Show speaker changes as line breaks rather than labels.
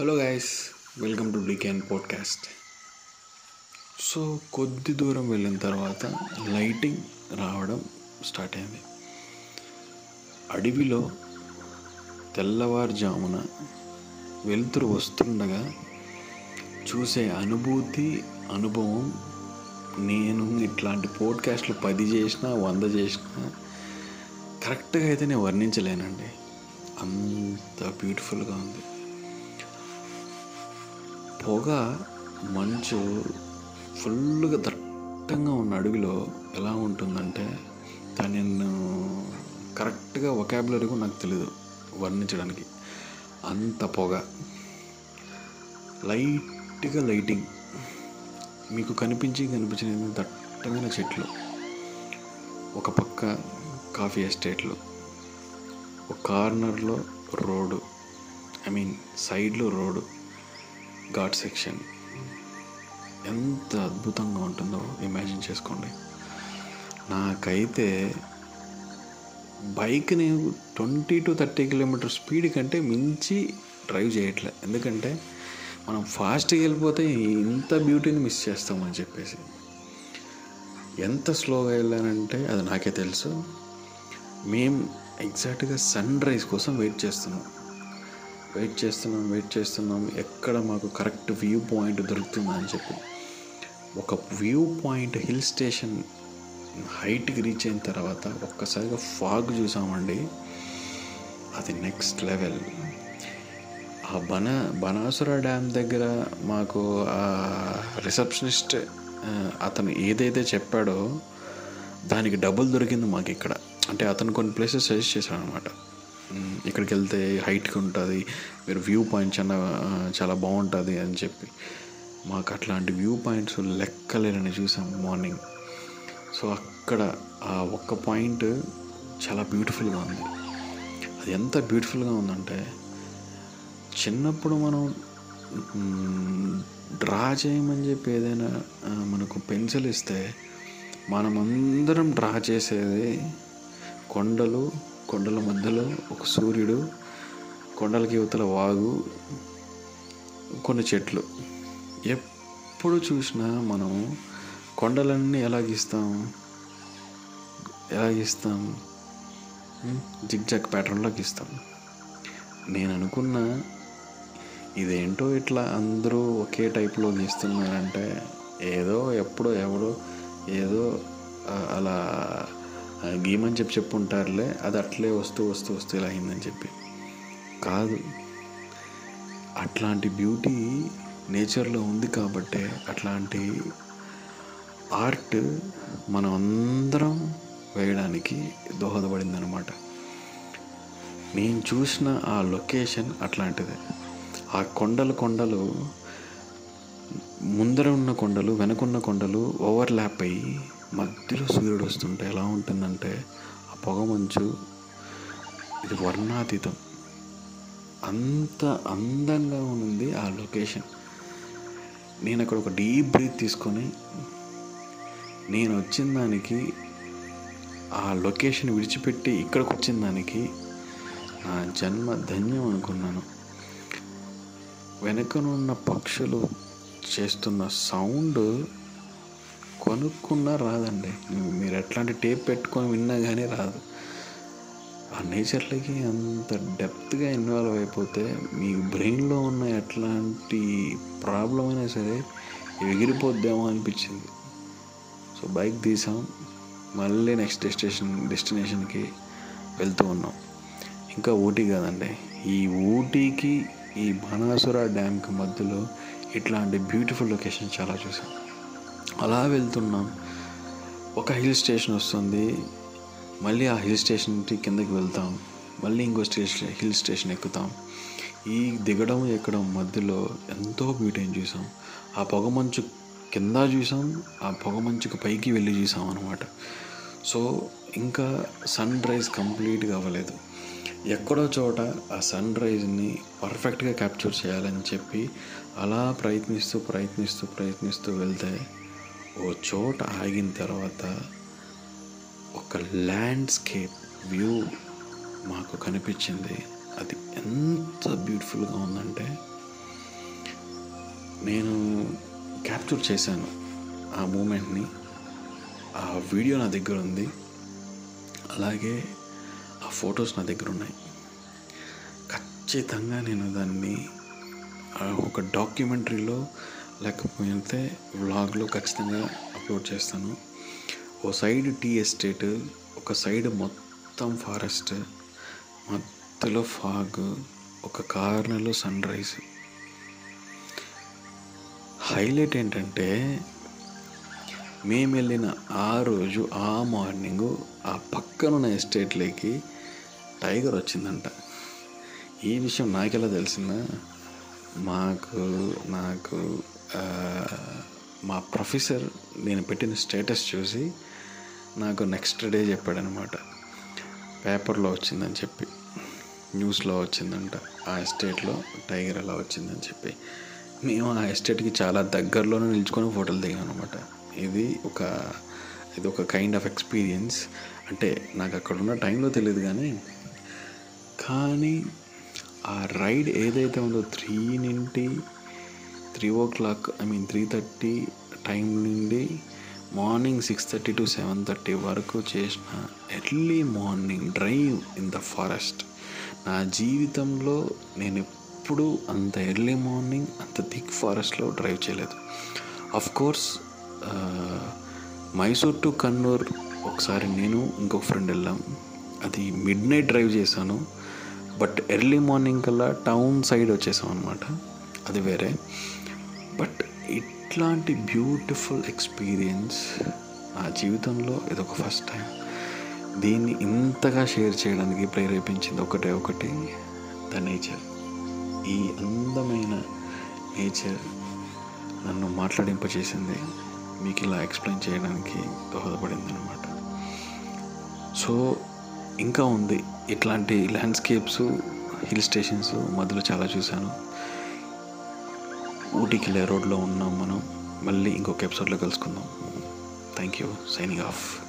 Hello guys welcome to డికెన్ podcast so కొద్ది దూరం వెళ్ళిన తర్వాత లైటింగ్ రావడం స్టార్ట్ అయింది. అడవిలో తెల్లవారుజామున వెలుతురు వస్తుండగా చూసే అనుభూతి అనుభవం నేను ఇట్లాంటి పోడ్కాస్ట్లు పది చేసినా వంద చేసినా కరెక్ట్గా అయితే నేను వర్ణించలేనండి. అంత బ్యూటిఫుల్గా ఉంది. పొగ మంచు ఫుల్గా దట్టంగా ఉన్న అడవిలో ఎలా ఉంటుందంటే దాన్ని నేను కరెక్ట్గా ఒకాబులరీ కూడా నాకు తెలియదు వర్ణించడానికి. అంత పొగ. లైట్గా లైటింగ్. మీకు కనిపించి కనిపించిన దట్టమైన చెట్లు. ఒక పక్క కాఫీ ఎస్టేట్లు. ఒక కార్నర్లో రోడ్డు. ఐ మీన్ సైడ్లో రోడ్డు. ఘాట్ సెక్షన్. ఎంత అద్భుతంగా ఉంటుందో ఇమాజిన్ చేసుకోండి. నాకైతే బైక్ని twenty to thirty kilometre speed కంటే మించి డ్రైవ్ చేయట్లే. ఎందుకంటే మనం ఫాస్ట్గా వెళ్ళిపోతే ఇంత బ్యూటీని మిస్ చేస్తామని చెప్పేసి. ఎంత స్లోగా వెళ్ళానంటే అది నాకే తెలుసు. మేము ఎగ్జాక్ట్గా సన్ రైజ్ కోసం వెయిట్ చేస్తున్నాం. వెయిట్ చేస్తున్నాం వెయిట్ చేస్తున్నాం. ఎక్కడ మాకు కరెక్ట్ వ్యూ పాయింట్ దొరుకుతుందా అని చెప్పి. ఒక వ్యూ పాయింట్ హిల్ స్టేషన్ హైట్కి రీచ్ అయిన తర్వాత ఒక్కసారిగా ఫాగ్ చూసామండి. అది నెక్స్ట్ లెవెల్. ఆ బన బనాసుర డ్యామ్ దగ్గర మాకు ఆ రిసెప్షనిస్ట్ అతను ఏదైతే చెప్పాడో దానికి డబుల్ దొరికింది మాకు ఇక్కడ అంటే అతను కొన్ని ప్లేసెస్ సజెస్ట్ చేశాడు అనమాట ఇక్కడికి వెళ్తే హైట్కి ఉంటుంది మీరు వ్యూ పాయింట్స్ అన్న చాలా బాగుంటుంది అని చెప్పి. మాకు అట్లాంటి వ్యూ పాయింట్స్ లెక్కలేనని చూసాం మార్నింగ్. సో అక్కడ ఆ ఒక్క పాయింట్ చాలా బ్యూటిఫుల్గా ఉంది. అది ఎంత బ్యూటిఫుల్గా ఉందంటే చిన్నప్పుడు మనం డ్రా చేయమని చెప్పి ఏదైనా మనకు పెన్సిల్ ఇస్తే మనమందరం డ్రా చేసేది కొండలు కొండల మధ్యలో ఒక సూర్యుడు కొండలకి యువతల వాగు కొన్ని చెట్లు. ఎప్పుడు చూసినా మనం కొండలన్నీ ఎలా గీస్తాం ఎలా గీస్తాం జిగ్జాగ్ ప్యాటర్న్లో గీస్తాం నేను అనుకున్న ఇదేంటో ఇట్లా అందరూ ఒకే టైప్లో గీస్తున్నారంటే ఏదో ఎప్పుడో ఎవడో ఏదో అలా గీమని చెప్పి చెప్పుంటారులే అది అట్లే వస్తూ వస్తూ వస్తూ ఇలా అయిందని చెప్పి. కాదు అట్లాంటి బ్యూటీ నేచర్లో ఉంది కాబట్టే అట్లాంటి ఆర్ట్ మనం అందరం వేయడానికి దోహదపడింది అనమాట నేను చూసిన ఆ లొకేషన్ అట్లాంటిదే. ఆ కొండలు కొండలు ముందర ఉన్న కొండలు వెనకున్న కొండలు ఓవర్లాప్ అయ్యి మధ్యలో సూర్యుడు వస్తుంటే ఎలా ఉంటుందంటే ఆ పొగ మంచు ఇది వర్ణాతీతం. అంత అందంగా ఉంది ఆ లొకేషన్. నేను అక్కడ ఒక డీప్ బ్రీత్ తీసుకొని నేను వచ్చిన దానికి ఆ లొకేషన్ విడిచిపెట్టి ఇక్కడికి వచ్చిన దానికి నా జన్మ ధన్యం అనుకున్నాను. వెనుకనున్న పక్షులు చేస్తున్న సౌండ్ కొనుక్కున్నా రాదండి. మీరు ఎట్లాంటి టేప్ పెట్టుకొని విన్నా కానీ రాదు. ఆ నేచర్లకి అంత డెప్త్గా ఇన్వాల్వ్ అయిపోతే మీ బ్రెయిన్లో ఉన్న ఎట్లాంటి ప్రాబ్లం అయినా సరే ఎగిరిపోద్దేమో అనిపించింది. సో బైక్ తీసాం. మళ్ళీ నెక్స్ట్ డెస్టినేషన్ డెస్టినేషన్కి వెళ్తూ ఉన్నాం. ఇంకా ఊటీ కాదండి. ఈ ఊటీకి ఈ బాణాసుర డ్యామ్కి మధ్యలో ఇట్లాంటి బ్యూటిఫుల్ లొకేషన్ చాలా చూసాం. అలా వెళ్తున్నాం. ఒక హిల్ స్టేషన్ వస్తుంది. మళ్ళీ ఆ హిల్ స్టేషన్కి కిందకి వెళ్తాం. మళ్ళీ ఇంకో స్టేషన్ హిల్ స్టేషన్ ఎక్కుతాం. ఈ దిగడం ఎక్కడం మధ్యలో ఎంతో బ్యూటీని చూసాం. ఆ పొగమంచు కింద చూసాం. ఆ పొగమంచుకు పైకి వెళ్ళి చూసాం అనమాట సో ఇంకా సన్ రైజ్ కంప్లీట్గా అవ్వలేదు. ఎక్కడో చోట ఆ సన్ రైజ్ని పర్ఫెక్ట్గా క్యాప్చర్ చేయాలని చెప్పి అలా ప్రయత్నిస్తూ ప్రయత్నిస్తూ ప్రయత్నిస్తూ వెళ్తే ఓ చోట ఆగిన తర్వాత ఒక ల్యాండ్స్కేప్ వ్యూ మాకు కనిపించింది. అది ఎంత బ్యూటిఫుల్గా ఉందంటే నేను క్యాప్చర్ చేశాను ఆ మూమెంట్ని. ఆ వీడియో నా దగ్గర ఉంది. అలాగే ఆ ఫొటోస్ నా దగ్గర ఉన్నాయి. ఖచ్చితంగా నేను దాన్ని ఒక డాక్యుమెంటరీలో లేకపోతే వ్లాగ్లో ఖచ్చితంగా అప్లోడ్ చేస్తాను. ఓ సైడ్ టీ ఎస్టేట్ ఒక సైడ్ మొత్తం ఫారెస్ట్ మధ్యలో ఫాగ్ ఒక కార్నర్లో సన్ రైజ్. హైలైట్ ఏంటంటే మేము వెళ్ళిన ఆ రోజు ఆ మార్నింగ్ ఆ పక్కనున్న ఎస్టేట్లోకి టైగర్ వచ్చిందంట. ఈ విషయం నాకెలా తెలిసిందా? మాకు నాకు మా ప్రొఫెసర్ నేను పెట్టిన స్టేటస్ చూసి నాకు నెక్స్ట్ డే చెప్పాడనమాట. పేపర్లో వచ్చిందని చెప్పి న్యూస్లో వచ్చిందంట. ఆ ఎస్టేట్లో టైగర్ ఎలా వచ్చిందని చెప్పి. మేము ఆ ఎస్టేట్కి చాలా దగ్గరలోనే నిల్చుకొని ఫోటోలు దిగాం అనమాట ఇది ఒక ఇది ఒక కైండ్ ఆఫ్ ఎక్స్పీరియన్స్ అంటే నాకు అక్కడ ఉన్న టైంలో తెలియదు కానీ కానీ ఆ రైడ్ ఏదైతే ఉందో త్రీ నుండి three o'clock I mean three thirty time నుండి morning six thirty to seven thirty వరకు చేసిన early morning drive in the forest నా జీవితంలో నేను ఎప్పుడు అంత ఎర్లీ మార్నింగ్ అంత థిక్ ఫారెస్ట్లో డ్రైవ్ చేయలేదు. Of course Mysore to Kannur ఒకసారి నేను ఇంకొక ఫ్రెండ్ వెళ్ళాం. అది మిడ్ నైట్ డ్రైవ్ చేశాను. బట్ ఎర్లీ మార్నింగ్ కల్లా టౌన్ సైడ్ వచ్చేసాం అనమాట అది వేరే. బట్ ఇట్లాంటి బ్యూటిఫుల్ ఎక్స్పీరియన్స్ నా జీవితంలో ఇదొక ఫస్ట్ టైం. దీన్ని ఇంతగా షేర్ చేయడానికి ప్రేరేపించింది ఒకటే ఒకటి ద నేచర్. ఈ అందమైన నేచర్ నన్ను మాట్లాడింపచేసింది. మీకు ఇలా ఎక్స్ప్లెయిన్ చేయడానికి దోహదపడింది అనమాట సో ఇంకా ఉంది. ఇట్లాంటి ల్యాండ్స్కేప్స్ హిల్ స్టేషన్స్ మధ్యలో చాలా చూశాను. ఊటీకి వెళ్ళే రోడ్లో ఉన్నాం మనం. మళ్ళీ ఇంకొక ఎపిసోడ్లో కలుసుకుందాం. Thank you signing off